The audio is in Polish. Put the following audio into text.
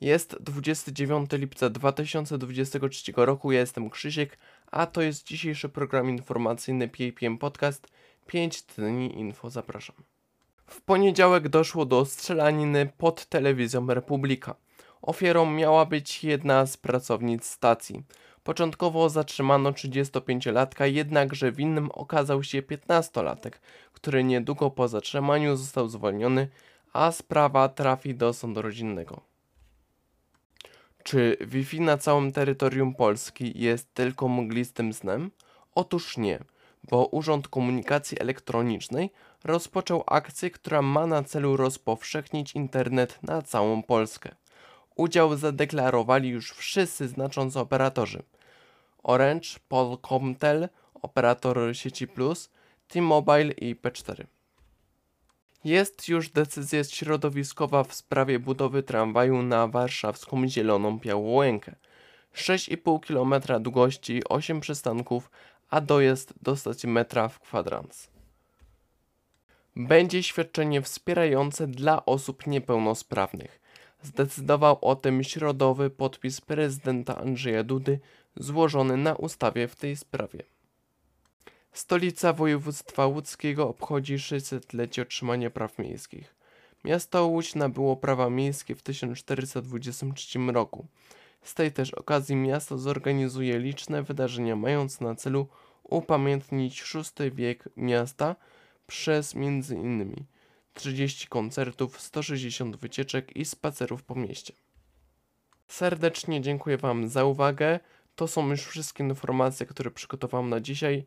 Jest 29 lipca 2023 roku, ja jestem Krzysiek, a to jest dzisiejszy program informacyjny PAPM Podcast 5 dni info, zapraszam. W poniedziałek doszło do strzelaniny pod telewizją Republika. Ofiarą miała być jedna z pracownic stacji. Początkowo zatrzymano 35-latka, jednakże winnym okazał się 15-latek, który niedługo po zatrzymaniu został zwolniony, a sprawa trafi do sądu rodzinnego. Czy Wi-Fi na całym terytorium Polski jest tylko mglistym snem? Otóż nie, bo Urząd Komunikacji Elektronicznej rozpoczął akcję, która ma na celu rozpowszechnić internet na całą Polskę. Udział zadeklarowali już wszyscy znaczący operatorzy. Orange, Polkomtel, operator sieci Plus, T-Mobile i P4. Jest już decyzja środowiskowa w sprawie budowy tramwaju na warszawską Zieloną Białołękę. 6,5 km długości, 8 przystanków, a dojazd do stacji metra w kwadrans. Będzie świadczenie wspierające dla osób niepełnosprawnych. Zdecydował o tym środowy podpis prezydenta Andrzeja Dudy złożony na ustawie w tej sprawie. Stolica województwa łódzkiego obchodzi 600-lecie otrzymania praw miejskich. Miasto Łódź nabyło prawa miejskie w 1423 roku. Z tej też okazji miasto zorganizuje liczne wydarzenia mające na celu upamiętnić VI wiek miasta przez m.in. 30 koncertów, 160 wycieczek i spacerów po mieście. Serdecznie dziękuję Wam za uwagę. To są już wszystkie informacje, które przygotowałem na dzisiaj.